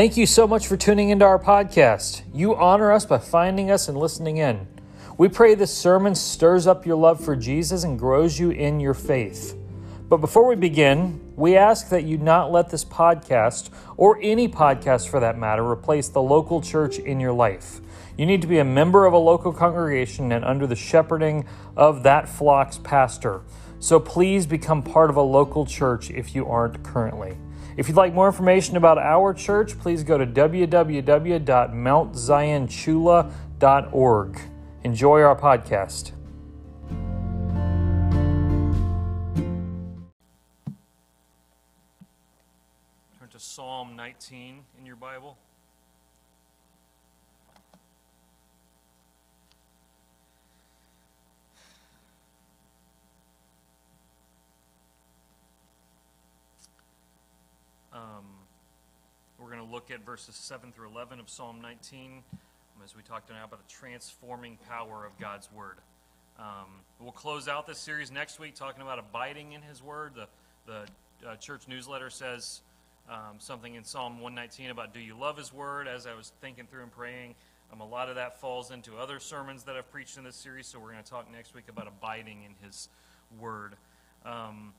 Thank you so much for tuning into our podcast. You honor us by finding us and listening in. We pray this sermon stirs up your love for Jesus and grows you in your faith. But before we begin, we ask that you not let this podcast, or any podcast for that matter, replace the local church in your life. You need to be a member of a local congregation and under the shepherding of that flock's pastor. So please become part of a local church if you aren't currently. If you'd like more information about our church, please go to www.mountzionchula.org. Enjoy our podcast. Turn to Psalm 19 in your Bible. Um, we're going to at verses 7 through 11 of Psalm 19 um, as we talked now about the transforming power of God's Word. Um, we'll close out this series next week talking about abiding in His Word. The, the uh, church newsletter says um, something in Psalm 119 about do you love His Word? As I was thinking through and praying, um, a lot of that falls into other sermons that I've preached in this series, so we're going to talk next week about abiding in His Word. Um,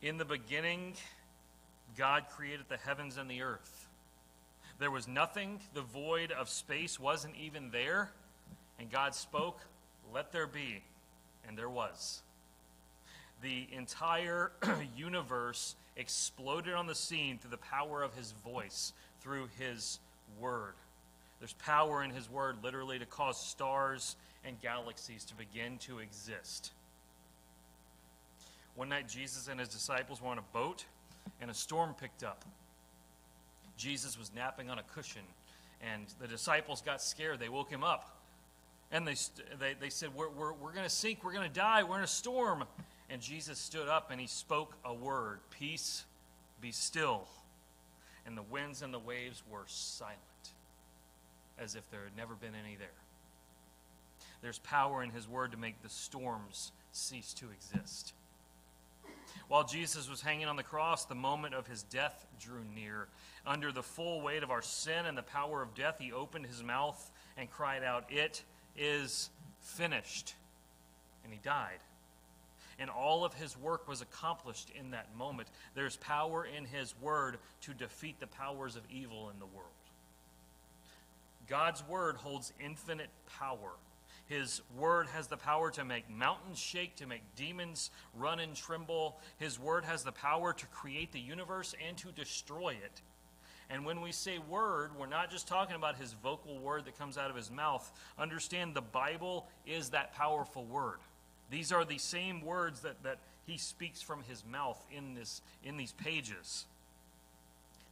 in the beginning, God created the heavens and the earth. There was nothing, the void of space wasn't even there. And God spoke, Let there be. And there was. The entire universe exploded on the scene through the power of His voice, through His word. There's power in His word, literally, to cause stars and galaxies to begin to exist. One night, Jesus and his disciples were on a boat and a storm picked up. Jesus was napping on a cushion, and the disciples got scared. They woke him up. And they, they, they said, We're, we're, we're going to sink. We're going to die. We're in a storm. And Jesus stood up and he spoke a word Peace, be still. And the winds and the waves were silent, as if there had never been any there. There's power in his word to make the storms cease to exist. While Jesus was hanging on the cross, the moment of his death drew near. Under the full weight of our sin and the power of death, he opened his mouth and cried out, It is finished. And he died. And all of his work was accomplished in that moment. There's power in his word to defeat the powers of evil in the world. God's word holds infinite power. His word has the power to make mountains shake, to make demons run and tremble. His word has the power to create the universe and to destroy it. And when we say word, we're not just talking about his vocal word that comes out of his mouth. Understand the Bible is that powerful word. These are the same words that, that he speaks from his mouth in, this, in these pages.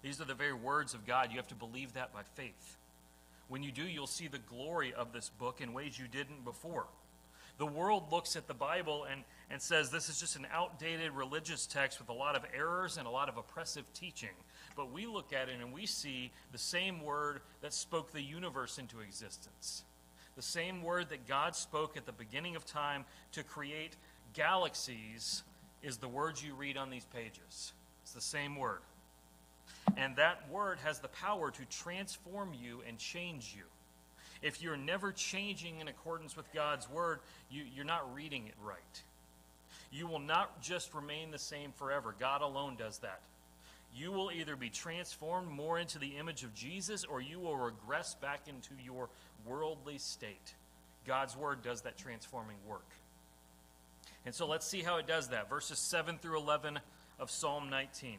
These are the very words of God. You have to believe that by faith. When you do, you'll see the glory of this book in ways you didn't before. The world looks at the Bible and, and says this is just an outdated religious text with a lot of errors and a lot of oppressive teaching. But we look at it and we see the same word that spoke the universe into existence. The same word that God spoke at the beginning of time to create galaxies is the words you read on these pages. It's the same word. And that word has the power to transform you and change you. If you're never changing in accordance with God's word, you, you're not reading it right. You will not just remain the same forever. God alone does that. You will either be transformed more into the image of Jesus or you will regress back into your worldly state. God's word does that transforming work. And so let's see how it does that. Verses 7 through 11 of Psalm 19.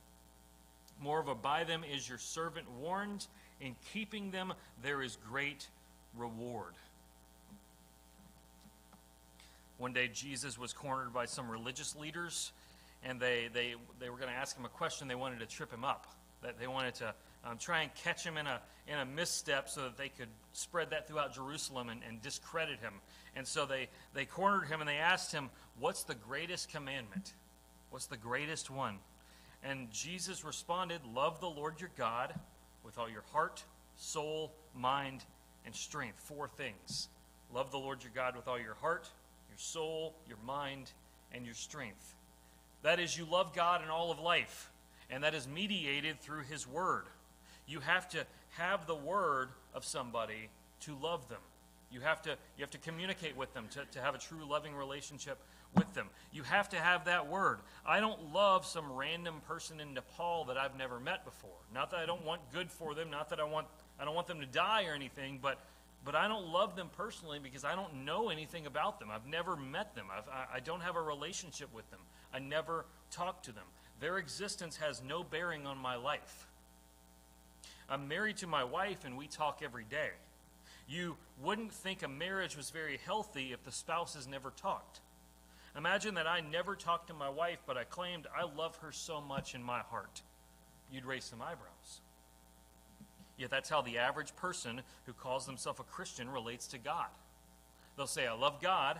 Moreover, by them is your servant warned. In keeping them, there is great reward. One day, Jesus was cornered by some religious leaders, and they, they, they were going to ask him a question. They wanted to trip him up, that they wanted to um, try and catch him in a, in a misstep so that they could spread that throughout Jerusalem and, and discredit him. And so they, they cornered him and they asked him, What's the greatest commandment? What's the greatest one? And Jesus responded, Love the Lord your God with all your heart, soul, mind, and strength. Four things. Love the Lord your God with all your heart, your soul, your mind, and your strength. That is, you love God in all of life, and that is mediated through His Word. You have to have the Word of somebody to love them. You have to, you have to communicate with them to, to have a true loving relationship with them. You have to have that word. I don't love some random person in Nepal that I've never met before. Not that I don't want good for them, not that I want I don't want them to die or anything, but but I don't love them personally because I don't know anything about them. I've never met them. I've, I, I don't have a relationship with them. I never talk to them. Their existence has no bearing on my life. I'm married to my wife and we talk every day. You wouldn't think a marriage was very healthy if the spouses never talked. Imagine that I never talked to my wife, but I claimed I love her so much in my heart. You'd raise some eyebrows. Yet that's how the average person who calls themselves a Christian relates to God. They'll say, I love God,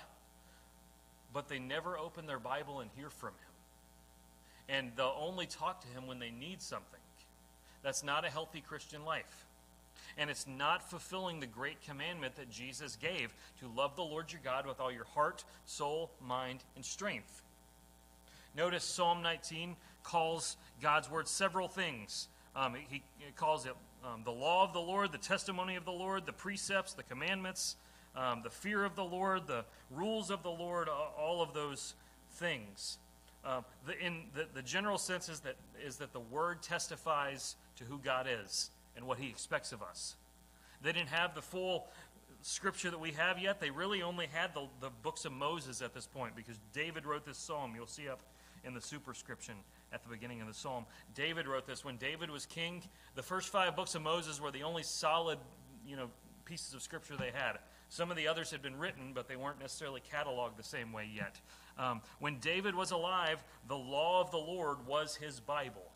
but they never open their Bible and hear from Him. And they'll only talk to Him when they need something. That's not a healthy Christian life. And it's not fulfilling the great commandment that Jesus gave to love the Lord your God with all your heart, soul, mind, and strength. Notice Psalm 19 calls God's word several things. Um, he, he, calls it um, the law of the Lord, the testimony of the Lord, the precepts, the commandments, um, the fear of the Lord, the rules of the Lord, all of those things. Uh, the, in the, the general sense is that, is that the word testifies to who God is and what he expects of us. They didn't have the full scripture that we have yet. They really only had the, the books of Moses at this point because David wrote this psalm. You'll see up in the superscription at the beginning of the psalm. David wrote this. When David was king, the first five books of Moses were the only solid, you know, pieces of scripture they had. Some of the others had been written, but they weren't necessarily cataloged the same way yet. Um, when David was alive, the law of the Lord was his Bible.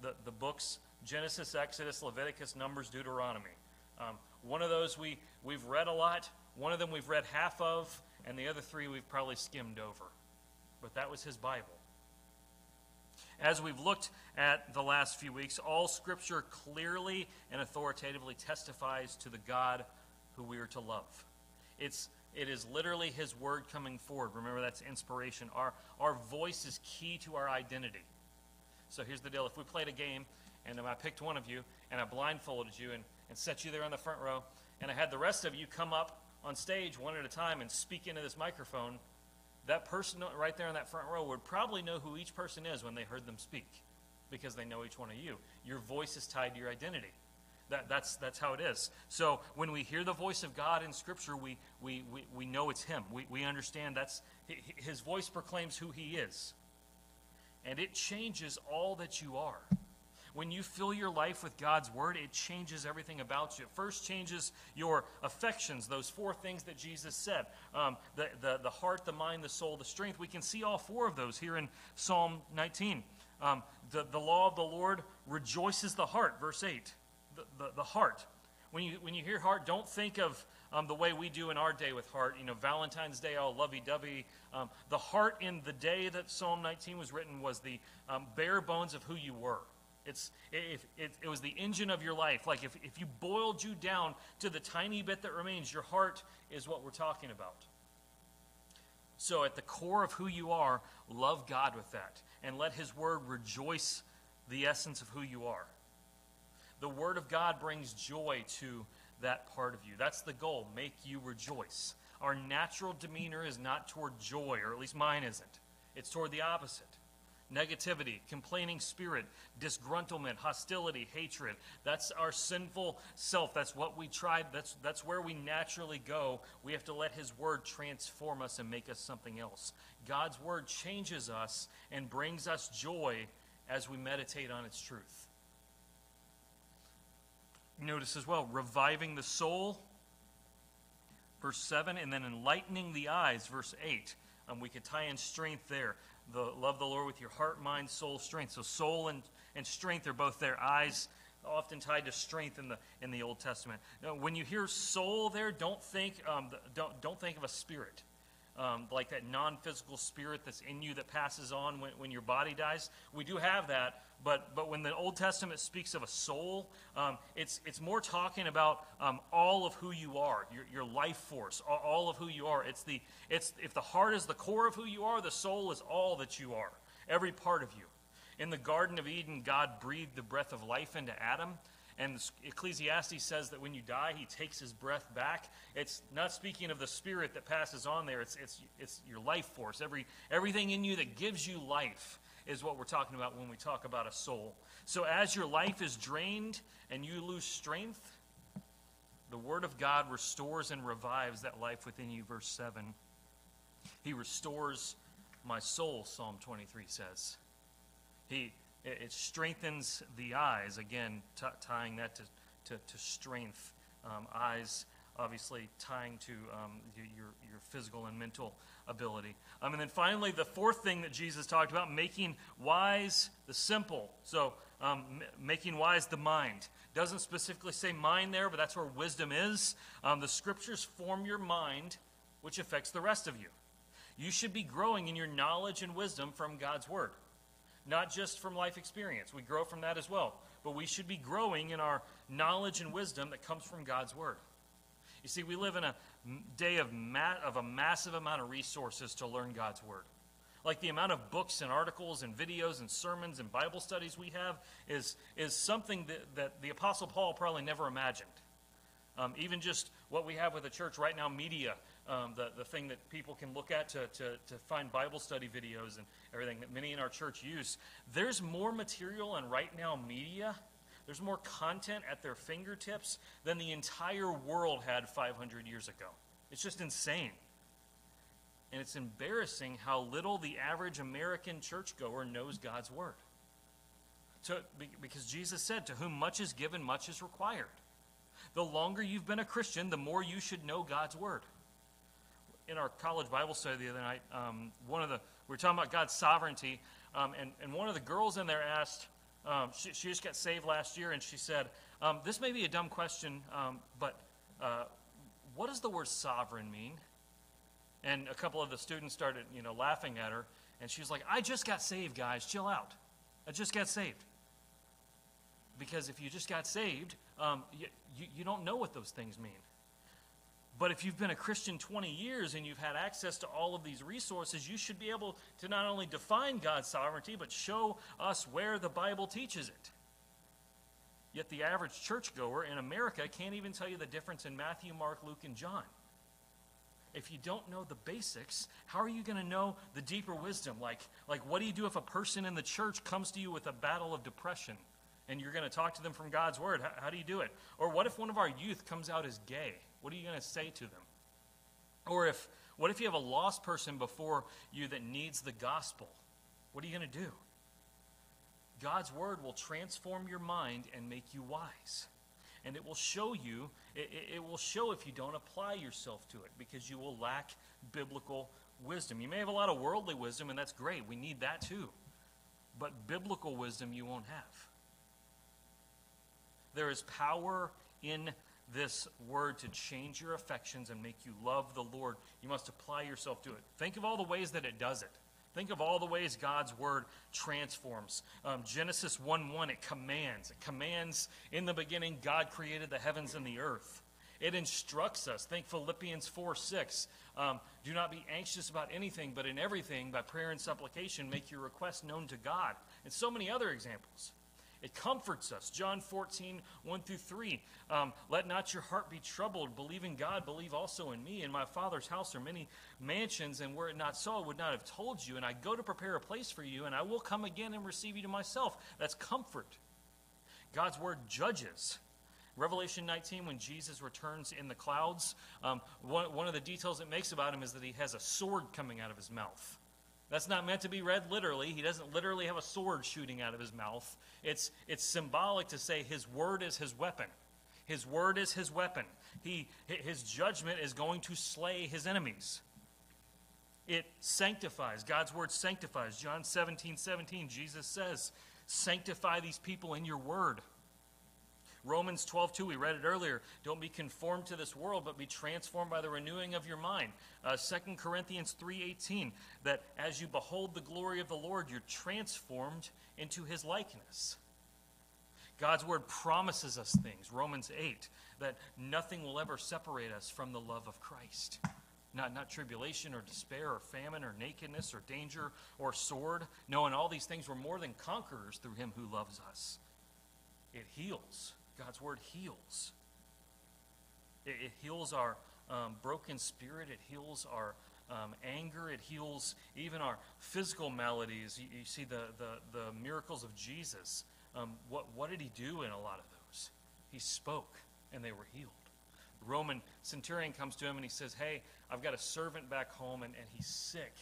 The, the books Genesis, Exodus, Leviticus, Numbers, Deuteronomy. Um, one of those we, we've read a lot, one of them we've read half of, and the other three we've probably skimmed over. But that was his Bible. As we've looked at the last few weeks, all Scripture clearly and authoritatively testifies to the God who we are to love. It's, it is literally His Word coming forward. Remember, that's inspiration. Our, our voice is key to our identity. So here's the deal if we played a game and I picked one of you and I blindfolded you and, and set you there on the front row, and I had the rest of you come up on stage one at a time and speak into this microphone, that person right there in that front row would probably know who each person is when they heard them speak because they know each one of you. Your voice is tied to your identity. That, that's, that's how it is. So when we hear the voice of God in Scripture, we, we, we, we know it's Him. We, we understand that's His voice proclaims who He is. And it changes all that you are. When you fill your life with God's Word, it changes everything about you. It first changes your affections, those four things that Jesus said um, the, the, the heart, the mind, the soul, the strength. We can see all four of those here in Psalm 19. Um, the, the law of the Lord rejoices the heart, verse 8. The, the, the heart. When you, when you hear heart, don't think of um, the way we do in our day with heart. You know, Valentine's Day, all lovey dovey. Um, the heart in the day that Psalm 19 was written was the um, bare bones of who you were. It's, it, it, it was the engine of your life. Like if, if you boiled you down to the tiny bit that remains, your heart is what we're talking about. So, at the core of who you are, love God with that and let His Word rejoice the essence of who you are. The Word of God brings joy to that part of you. That's the goal make you rejoice. Our natural demeanor is not toward joy, or at least mine isn't, it's toward the opposite negativity, complaining spirit, disgruntlement, hostility, hatred. That's our sinful self. That's what we try. That's, that's where we naturally go. We have to let His Word transform us and make us something else. God's Word changes us and brings us joy as we meditate on its truth. Notice as well, reviving the soul, verse 7, and then enlightening the eyes, verse 8. Um, we could tie in strength there. The, love the Lord with your heart, mind, soul, strength. So soul and, and strength are both there. Eyes often tied to strength in the in the Old Testament. Now, when you hear soul there, don't think um, don't don't think of a spirit um, like that non physical spirit that's in you that passes on when, when your body dies. We do have that, but, but when the Old Testament speaks of a soul, um, it's, it's more talking about um, all of who you are, your, your life force, all, all of who you are. It's the, it's, if the heart is the core of who you are, the soul is all that you are, every part of you. In the Garden of Eden, God breathed the breath of life into Adam. And Ecclesiastes says that when you die, he takes his breath back. It's not speaking of the spirit that passes on there, it's, it's, it's your life force. Every, everything in you that gives you life is what we're talking about when we talk about a soul. So as your life is drained and you lose strength, the Word of God restores and revives that life within you. Verse 7. He restores my soul, Psalm 23 says. He, it, strengthens the eyes, again, tying that to, to, to strength. Um, eyes, obviously, tying to um, your, your physical and mental ability. Um, and then finally, the fourth thing that Jesus talked about making wise the simple. So, um, making wise the mind. Doesn't specifically say mind there, but that's where wisdom is. Um, the scriptures form your mind, which affects the rest of you. You should be growing in your knowledge and wisdom from God's word not just from life experience. We grow from that as well. But we should be growing in our knowledge and wisdom that comes from God's Word. You see, we live in a day of, ma- of a massive amount of resources to learn God's Word. Like the amount of books and articles and videos and sermons and Bible studies we have is, is something that, that the Apostle Paul probably never imagined. Um, even just what we have with the church right now, media um, the, the thing that people can look at to, to, to find Bible study videos and everything that many in our church use. There's more material and right now media, there's more content at their fingertips than the entire world had 500 years ago. It's just insane. And it's embarrassing how little the average American churchgoer knows God's Word. To, because Jesus said, To whom much is given, much is required. The longer you've been a Christian, the more you should know God's Word in our college Bible study the other night, um, one of the we were talking about God's sovereignty, um, and and one of the girls in there asked, um, she, she just got saved last year, and she said, um, "This may be a dumb question, um, but uh, what does the word sovereign mean?" And a couple of the students started, you know, laughing at her, and she's like, "I just got saved, guys. Chill out. I just got saved." Because if you just got saved, um, you, you, you don't know what those things mean. But if you've been a Christian 20 years and you've had access to all of these resources, you should be able to not only define God's sovereignty, but show us where the Bible teaches it. Yet the average churchgoer in America can't even tell you the difference in Matthew, Mark, Luke, and John. If you don't know the basics, how are you going to know the deeper wisdom? Like, like, what do you do if a person in the church comes to you with a battle of depression and you're going to talk to them from God's word? How, how do you do it? Or what if one of our youth comes out as gay? What are you going to say to them? Or if what if you have a lost person before you that needs the gospel? What are you going to do? God's word will transform your mind and make you wise. And it will show you, it, it, will show if you don't apply yourself to it because you will lack biblical wisdom. You may have a lot of worldly wisdom, and that's great. We need that too. But biblical wisdom you won't have. There is power in this word to change your affections and make you love the Lord, you must apply yourself to it. Think of all the ways that it does it. Think of all the ways God's word transforms. Um, Genesis 1 1, it commands. It commands in the beginning, God created the heavens and the earth. It instructs us. Think Philippians 4 6. Um, Do not be anxious about anything, but in everything, by prayer and supplication, make your request known to God. And so many other examples. It comforts us. John 14, 1 through 3. Um, Let not your heart be troubled. Believe in God. Believe also in me. In my Father's house are many mansions, and were it not so, I would not have told you. And I go to prepare a place for you, and I will come again and receive you to myself. That's comfort. God's word judges. Revelation 19, when Jesus returns in the clouds, um, one, one of the details it makes about him is that he has a sword coming out of his mouth. That's not meant to be read literally. He doesn't literally have a sword shooting out of his mouth. It's, it's symbolic to say his word is his weapon. His word is his weapon. He, his judgment is going to slay his enemies. It sanctifies. God's word sanctifies. John 17, 17, Jesus says, Sanctify these people in your word. Romans 12, 2, we read it earlier. Don't be conformed to this world, but be transformed by the renewing of your mind. Uh, 2 Corinthians 3, 18, that as you behold the glory of the Lord, you're transformed into his likeness. God's word promises us things. Romans 8, that nothing will ever separate us from the love of Christ. Not, not tribulation or despair or famine or nakedness or danger or sword. No, in all these things we're more than conquerors through him who loves us. It heals. God's word heals. It, it heals our um, broken spirit, it heals our um, anger, it heals even our physical maladies. You, you see the, the, the, miracles of Jesus. Um, what, what did he do in a lot of those? He spoke, and they were healed. The Roman centurion comes to him and he says, Hey, I've got a servant back home, and, and he's sick.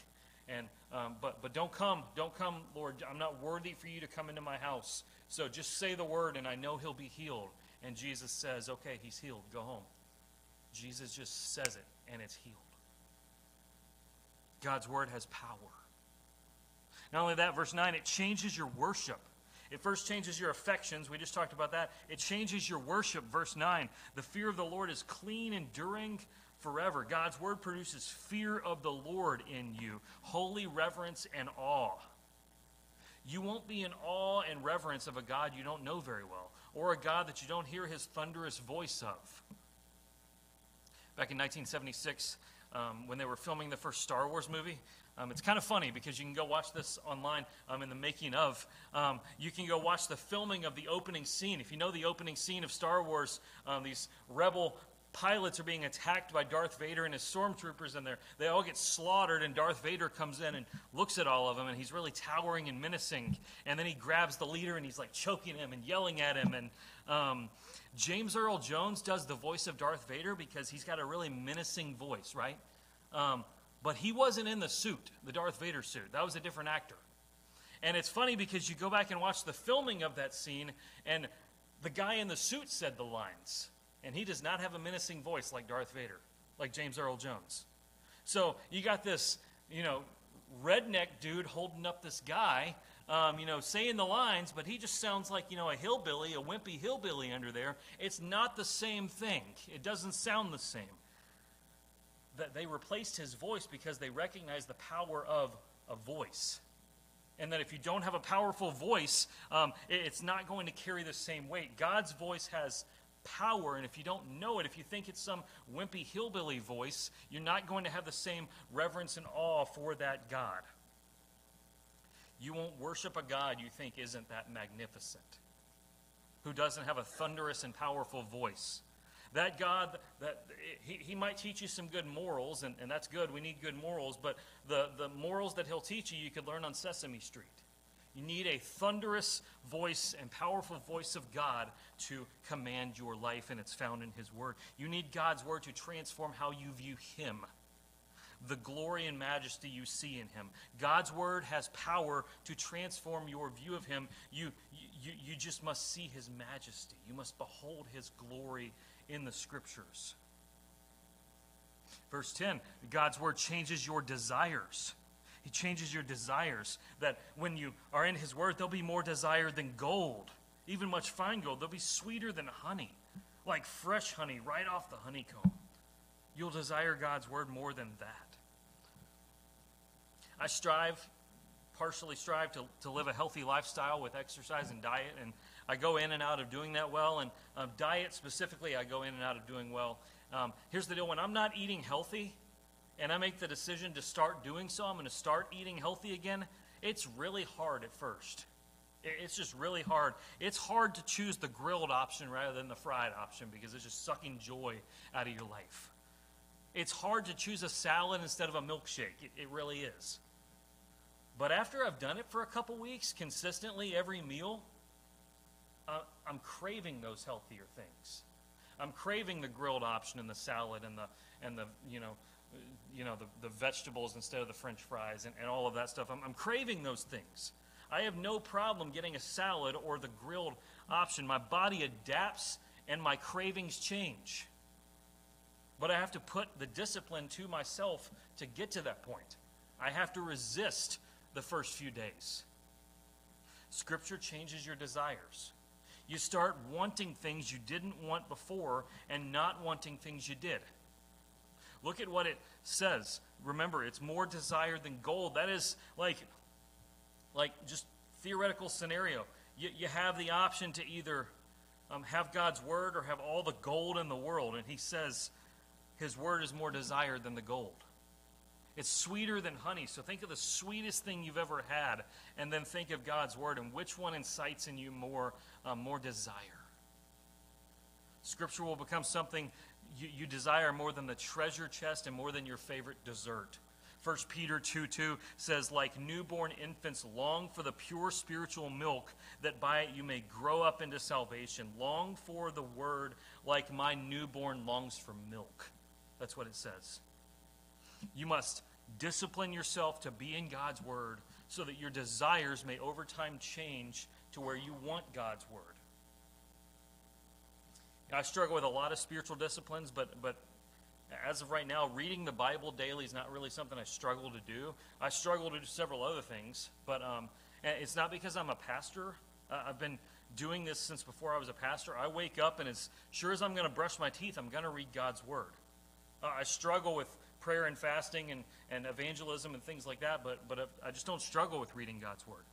And, um, but, but don't come, don't come, Lord. I'm not worthy for you to come into my house. So just say the word, and I know he'll be healed. And Jesus says, Okay, he's healed. Go home. Jesus just says it, and it's healed. God's word has power. Not only that, verse 9, it changes your worship. It first changes your affections. We just talked about that. It changes your worship. Verse 9, the fear of the Lord is clean, enduring forever. God's word produces fear of the Lord in you, holy reverence and awe. You won't be in awe and reverence of a God you don't know very well, or a God that you don't hear his thunderous voice of. Back in 1976, um, when they were filming the first Star Wars movie, um, it's kind of funny because you can go watch this online um, in the making of. Um, you can go watch the filming of the opening scene. If you know the opening scene of Star Wars, um, these rebel pilots are being attacked by Darth Vader and his stormtroopers, and they all get slaughtered. And Darth Vader comes in and looks at all of them, and he's really towering and menacing. And then he grabs the leader and he's like choking him and yelling at him. And um, James Earl Jones does the voice of Darth Vader because he's got a really menacing voice, right? Um, but he wasn't in the suit, the Darth Vader suit. That was a different actor. And it's funny because you go back and watch the filming of that scene, and the guy in the suit said the lines. And he does not have a menacing voice like Darth Vader, like James Earl Jones. So you got this, you know, redneck dude holding up this guy, um, you know, saying the lines, but he just sounds like, you know, a hillbilly, a wimpy hillbilly under there. It's not the same thing. It doesn't sound the same. That they replaced his voice because they recognized the power of a voice. And that if you don't have a powerful voice, um, it's not going to carry the same weight. God's voice has power. And if you don't know it, if you think it's some wimpy hillbilly voice, you're not going to have the same reverence and awe for that God. You won't worship a God you think isn't that magnificent, who doesn't have a thunderous and powerful voice. That God, that he, he might teach you some good morals, and, and that's good. We need good morals, but the, the morals that he'll teach you, you could learn on Sesame Street. You need a thunderous voice and powerful voice of God to command your life, and it's found in His Word. You need God's Word to transform how you view Him, the glory and majesty you see in Him. God's Word has power to transform your view of Him. You, you, you just must see His majesty, you must behold His glory in the Scriptures. Verse 10 God's Word changes your desires. He changes your desires. That when you are in His Word, they'll be more desired than gold, even much fine gold. They'll be sweeter than honey, like fresh honey right off the honeycomb. You'll desire God's Word more than that. I strive, partially strive to, to live a healthy lifestyle with exercise and diet, and I go in and out of doing that well. And um, diet specifically, I go in and out of doing well. Um, here's the deal when I'm not eating healthy, and I make the decision to start doing so, I'm going to start eating healthy again, it's really hard at first. It's just really hard. It's hard to choose the grilled option rather than the fried option because it's just sucking joy out of your life. It's hard to choose a salad instead of a milkshake. It, it really is. But after I've done it for a couple weeks, consistently every meal, uh, I'm craving those healthier things. I'm craving the grilled option and the salad and the and the you know you know, the, the vegetables instead of the french fries and, and all of that stuff. I'm, I'm craving those things. I have no problem getting a salad or the grilled option. My body adapts and my cravings change. But I have to put the discipline to myself to get to that point. I have to resist the first few days. Scripture changes your desires. You start wanting things you didn't want before and not wanting things you did. Look at what it says. Remember, it's more desired than gold. That is like, like just theoretical scenario. You, you have the option to either um, have God's word or have all the gold in the world. And he says his word is more desired than the gold. It's sweeter than honey. So think of the sweetest thing you've ever had, and then think of God's word and which one incites in you more, um, more desire. Scripture will become something you, you desire more than the treasure chest and more than your favorite dessert. 1 Peter 2 2 says, Like newborn infants, long for the pure spiritual milk, that by it you may grow up into salvation. Long for the word, like my newborn longs for milk. That's what it says. You must discipline yourself to be in God's word so that your desires may over time change to where you want God's word. I struggle with a lot of spiritual disciplines, but, but as of right now, reading the Bible daily is not really something I struggle to do. I struggle to do several other things, but um, it's not because I'm a pastor. Uh, I've been doing this since before I was a pastor. I wake up, and as sure as I'm going to brush my teeth, I'm going to read God's Word. Uh, I struggle with prayer and fasting and, and evangelism and things like that, but, but I just don't struggle with reading God's Word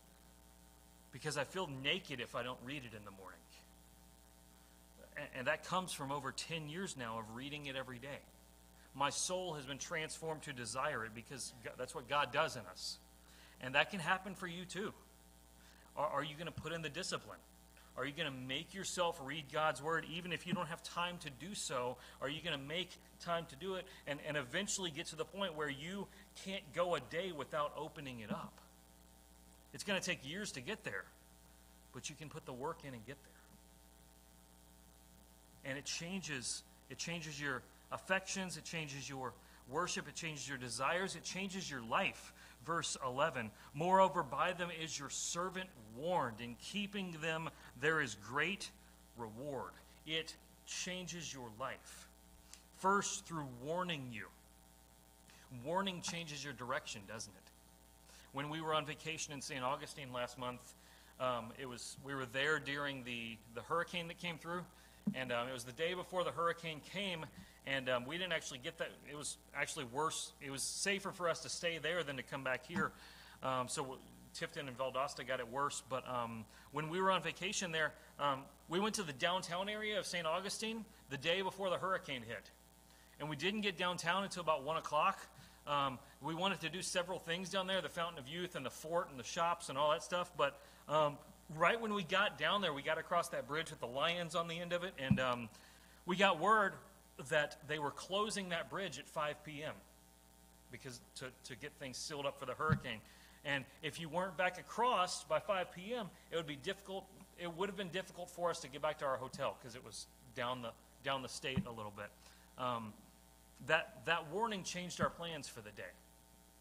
because I feel naked if I don't read it in the morning. And, that comes from over 10 years now of reading it every day my soul has been transformed to desire it because that's what God does in us. And that can happen for you too. Are, are you going to put in the discipline? Are you going to make yourself read God's word even if you don't have time to do so? Are you going to make time to do it and, and eventually get to the point where you can't go a day without opening it up? It's going to take years to get there, but you can put the work in and get there. And it changes it changes your affections, it changes your worship, it changes your desires, it changes your life. Verse 11 Moreover, by them is your servant warned. In keeping them, there is great reward. It changes your life. First, through warning you. Warning changes your direction, doesn't it? When we were on vacation in St. Augustine last month, um, it was we were there during the, the hurricane that came through, and um, it was the day before the hurricane came, and um, we didn't actually get that. It was actually worse. It was safer for us to stay there than to come back here. Um, so Tifton and Valdosta got it worse. But um, when we were on vacation there, um, we went to the downtown area of St. Augustine the day before the hurricane hit. And we didn't get downtown until about 1 o'clock. Um, we wanted to do several things down there the Fountain of Youth and the fort and the shops and all that stuff. But um, right when we got down there, we got across that bridge with the lions on the end of it. And we got word that they were closing that bridge at 5 p.m. because to, to get things sealed up for the hurricane. And if you weren't back across by 5 p.m., it would be difficult. It would have been difficult for us to get back to our hotel because it was down the down the state a little bit. Um, that that warning changed our plans for the day.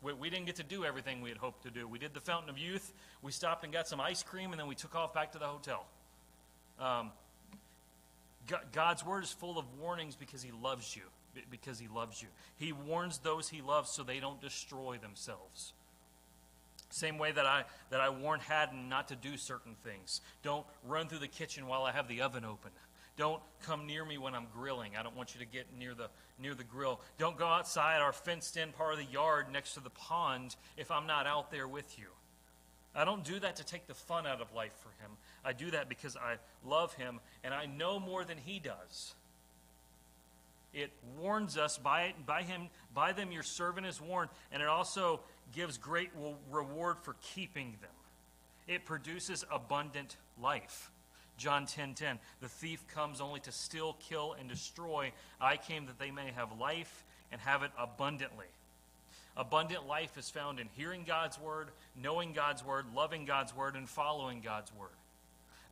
We, we didn't get to do everything we had hoped to do. We did the Fountain of Youth. We stopped and got some ice cream, and then we took off back to the hotel. Um, God's word is full of warnings because he loves you. Because he loves you. He warns those he loves so they don't destroy themselves. Same way that I, that I warn Haddon not to do certain things. Don't run through the kitchen while I have the oven open. Don't come near me when I'm grilling. I don't want you to get near the, near the grill. Don't go outside our fenced in part of the yard next to the pond if I'm not out there with you. I don't do that to take the fun out of life for him. I do that because I love him and I know more than he does. It warns us by, by him, by them your servant is warned, and it also gives great reward for keeping them. It produces abundant life. John 10:10 10, 10, The thief comes only to steal, kill and destroy. I came that they may have life and have it abundantly. Abundant life is found in hearing God's word, knowing God's word, loving God's word, and following God's word.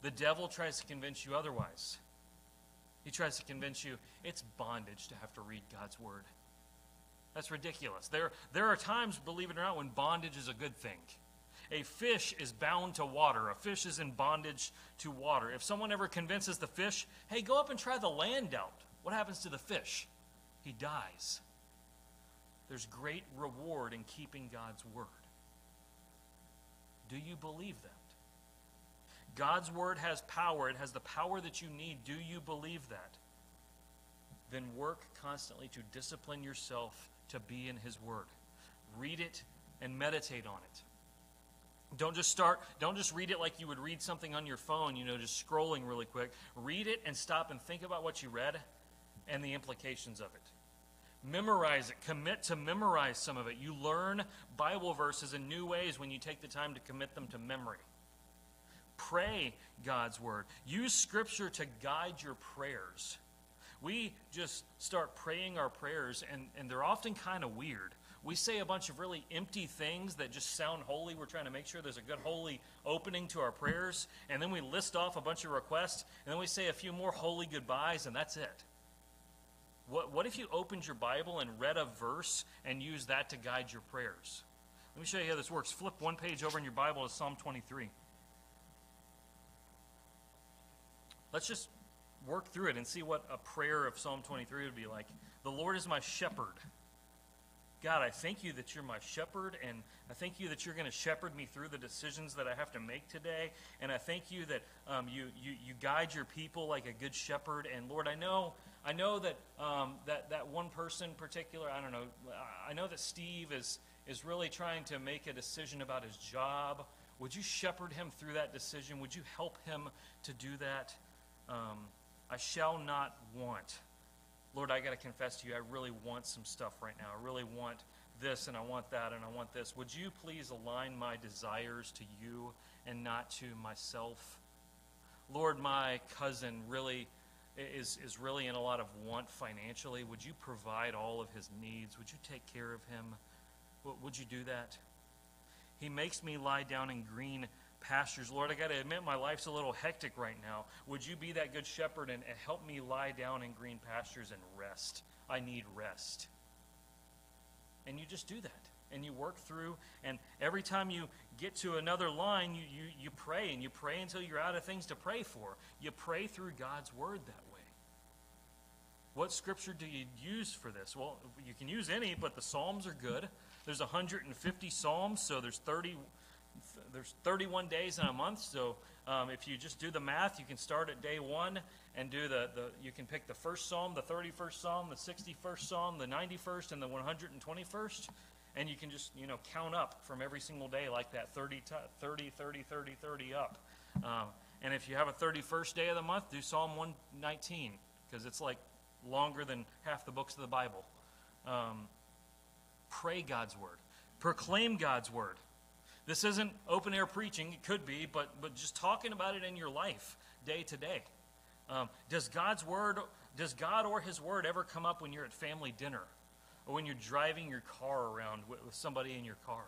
The devil tries to convince you otherwise. He tries to convince you it's bondage to have to read God's word. That's ridiculous. There, there are times, believe it or not, when bondage is a good thing. A fish is bound to water. A fish is in bondage to water. If someone ever convinces the fish, hey, go up and try the land out, what happens to the fish? He dies. There's great reward in keeping God's word. Do you believe that? God's word has power. It has the power that you need. Do you believe that? Then work constantly to discipline yourself to be in His word. Read it and meditate on it. Don't just start, don't just read it like you would read something on your phone, you know, just scrolling really quick. Read it and stop and think about what you read and the implications of it. Memorize it. Commit to memorize some of it. You learn Bible verses in new ways when you take the time to commit them to memory. Pray God's word. Use scripture to guide your prayers. We just start praying our prayers, and, and they're often kind of weird. We say a bunch of really empty things that just sound holy. We're trying to make sure there's a good holy opening to our prayers. And then we list off a bunch of requests, and then we say a few more holy goodbyes, and that's it. What, what if you opened your Bible and read a verse and used that to guide your prayers? Let me show you how this works. Flip one page over in your Bible to Psalm 23. Let's just work through it and see what a prayer of Psalm 23 would be like. The Lord is my shepherd. God, I thank you that you're my shepherd, and I thank you that you're going to shepherd me through the decisions that I have to make today. And I thank you that um, you, you, you guide your people like a good shepherd. And Lord, I know I know that um, that that one person in particular. I don't know. I know that Steve is is really trying to make a decision about his job. Would you shepherd him through that decision? Would you help him to do that? Um, I shall not want. Lord, I got to confess to you, I really want some stuff right now. I really want this and I want that and I want this. Would you please align my desires to you and not to myself? Lord, my cousin really is, is really in a lot of want financially. Would you provide all of his needs? Would you take care of him? Would you do that? He makes me lie down in green pastures. Lord, I got to admit my life's a little hectic right now. Would you be that good shepherd and, and help me lie down in green pastures and rest? I need rest. And you just do that. And you work through, and every time you get to another line, you, you, you pray, and you pray until you're out of things to pray for. You pray through God's word that way. What scripture do you use for this? Well, you can use any, but the Psalms are good. There's 150 Psalms, so there's 30 there's 31 days in a month, so um, if you just do the math, you can start at day one and do the, the you can pick the first psalm, the 31st psalm, the 61st psalm, the 91st, and the 121st, and you can just you know count up from every single day like that 30, t- 30, 30, 30, 30 up. Um, and if you have a 31st day of the month, do Psalm 119 because it's like longer than half the books of the Bible. Um, pray God's word, proclaim God's word. This isn't open air preaching, it could be, but, but just talking about it in your life day to day. Um, does God's word, does God or His word ever come up when you're at family dinner or when you're driving your car around with, with somebody in your car?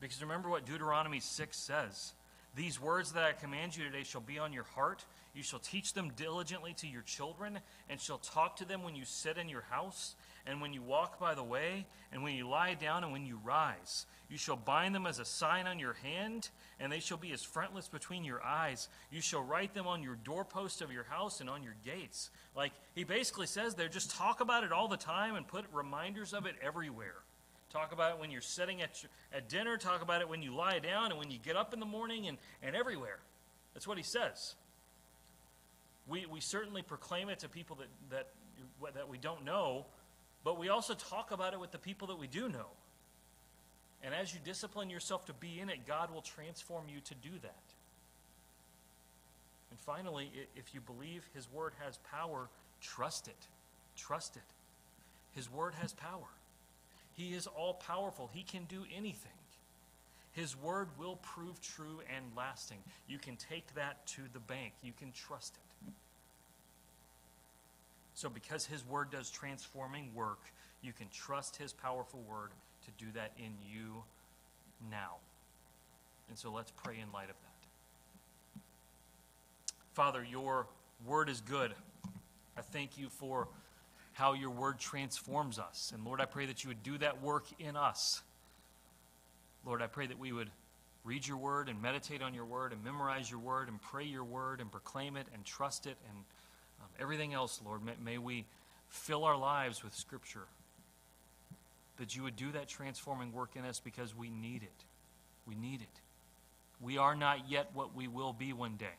Because remember what Deuteronomy 6 says These words that I command you today shall be on your heart. You shall teach them diligently to your children, and shall talk to them when you sit in your house, and when you walk by the way, and when you lie down, and when you rise. You shall bind them as a sign on your hand, and they shall be as frontlets between your eyes. You shall write them on your doorpost of your house and on your gates. Like he basically says there, just talk about it all the time and put reminders of it everywhere. Talk about it when you're sitting at, at dinner, talk about it when you lie down and when you get up in the morning and, and everywhere. That's what he says. We, we certainly proclaim it to people that, that, that we don't know, but we also talk about it with the people that we do know. And as you discipline yourself to be in it, God will transform you to do that. And finally, if you believe His Word has power, trust it. Trust it. His Word has power. He is all powerful, He can do anything. His Word will prove true and lasting. You can take that to the bank, you can trust it. So, because His Word does transforming work, you can trust His powerful Word to do that in you now. And so let's pray in light of that. Father, your word is good. I thank you for how your word transforms us. And Lord, I pray that you would do that work in us. Lord, I pray that we would read your word and meditate on your word and memorize your word and pray your word and proclaim it and trust it and um, everything else, Lord. May, may we fill our lives with scripture. that you would do that transforming work in us because we need it. We need it. We are not yet what we will be one day.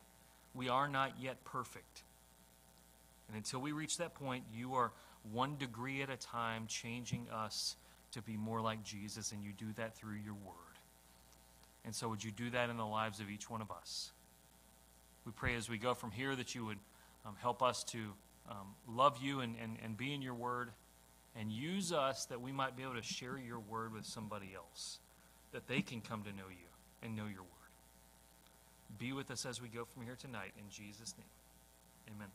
We are not yet perfect. And until we reach that point, you are one degree at a time changing us to be more like Jesus, and you do that through your word. And so, would you do that in the lives of each one of us? We pray as we go from here that you would um, help us to um, love you and, and, and be in your word, and use us that we might be able to share your word with somebody else, that they can come to know you and know your word. Be with us as we go from here tonight. In Jesus' name, amen.